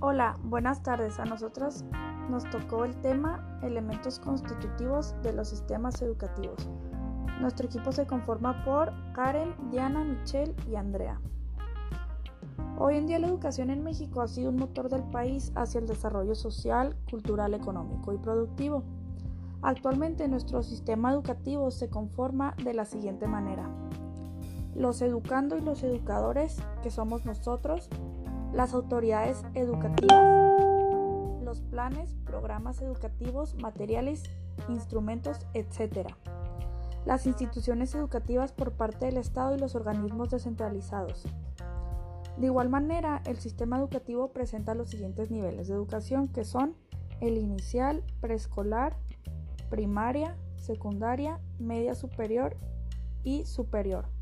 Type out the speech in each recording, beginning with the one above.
Hola, buenas tardes. A nosotros nos tocó el tema elementos constitutivos de los sistemas educativos. Nuestro equipo se conforma por Karen, Diana, Michelle y Andrea. Hoy en día la educación en México ha sido un motor del país hacia el desarrollo social, cultural, económico y productivo. Actualmente nuestro sistema educativo se conforma de la siguiente manera. Los educando y los educadores, que somos nosotros, las autoridades educativas, los planes, programas educativos, materiales, instrumentos, etc. Las instituciones educativas por parte del Estado y los organismos descentralizados. De igual manera, el sistema educativo presenta los siguientes niveles de educación que son el inicial, preescolar, primaria, secundaria, media superior y superior.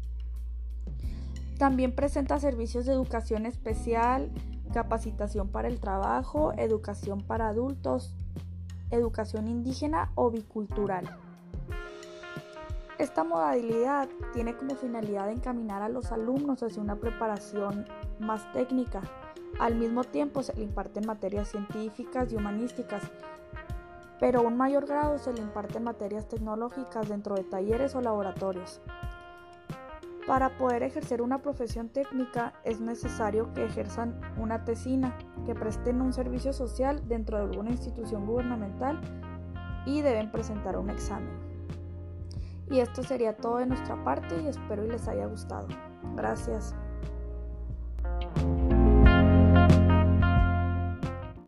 También presenta servicios de educación especial, capacitación para el trabajo, educación para adultos, educación indígena o bicultural. Esta modalidad tiene como finalidad encaminar a los alumnos hacia una preparación más técnica. Al mismo tiempo se le imparten materias científicas y humanísticas, pero a un mayor grado se le imparten materias tecnológicas dentro de talleres o laboratorios. Para poder ejercer una profesión técnica es necesario que ejerzan una tesina, que presten un servicio social dentro de alguna institución gubernamental y deben presentar un examen. Y esto sería todo de nuestra parte y espero y les haya gustado. Gracias.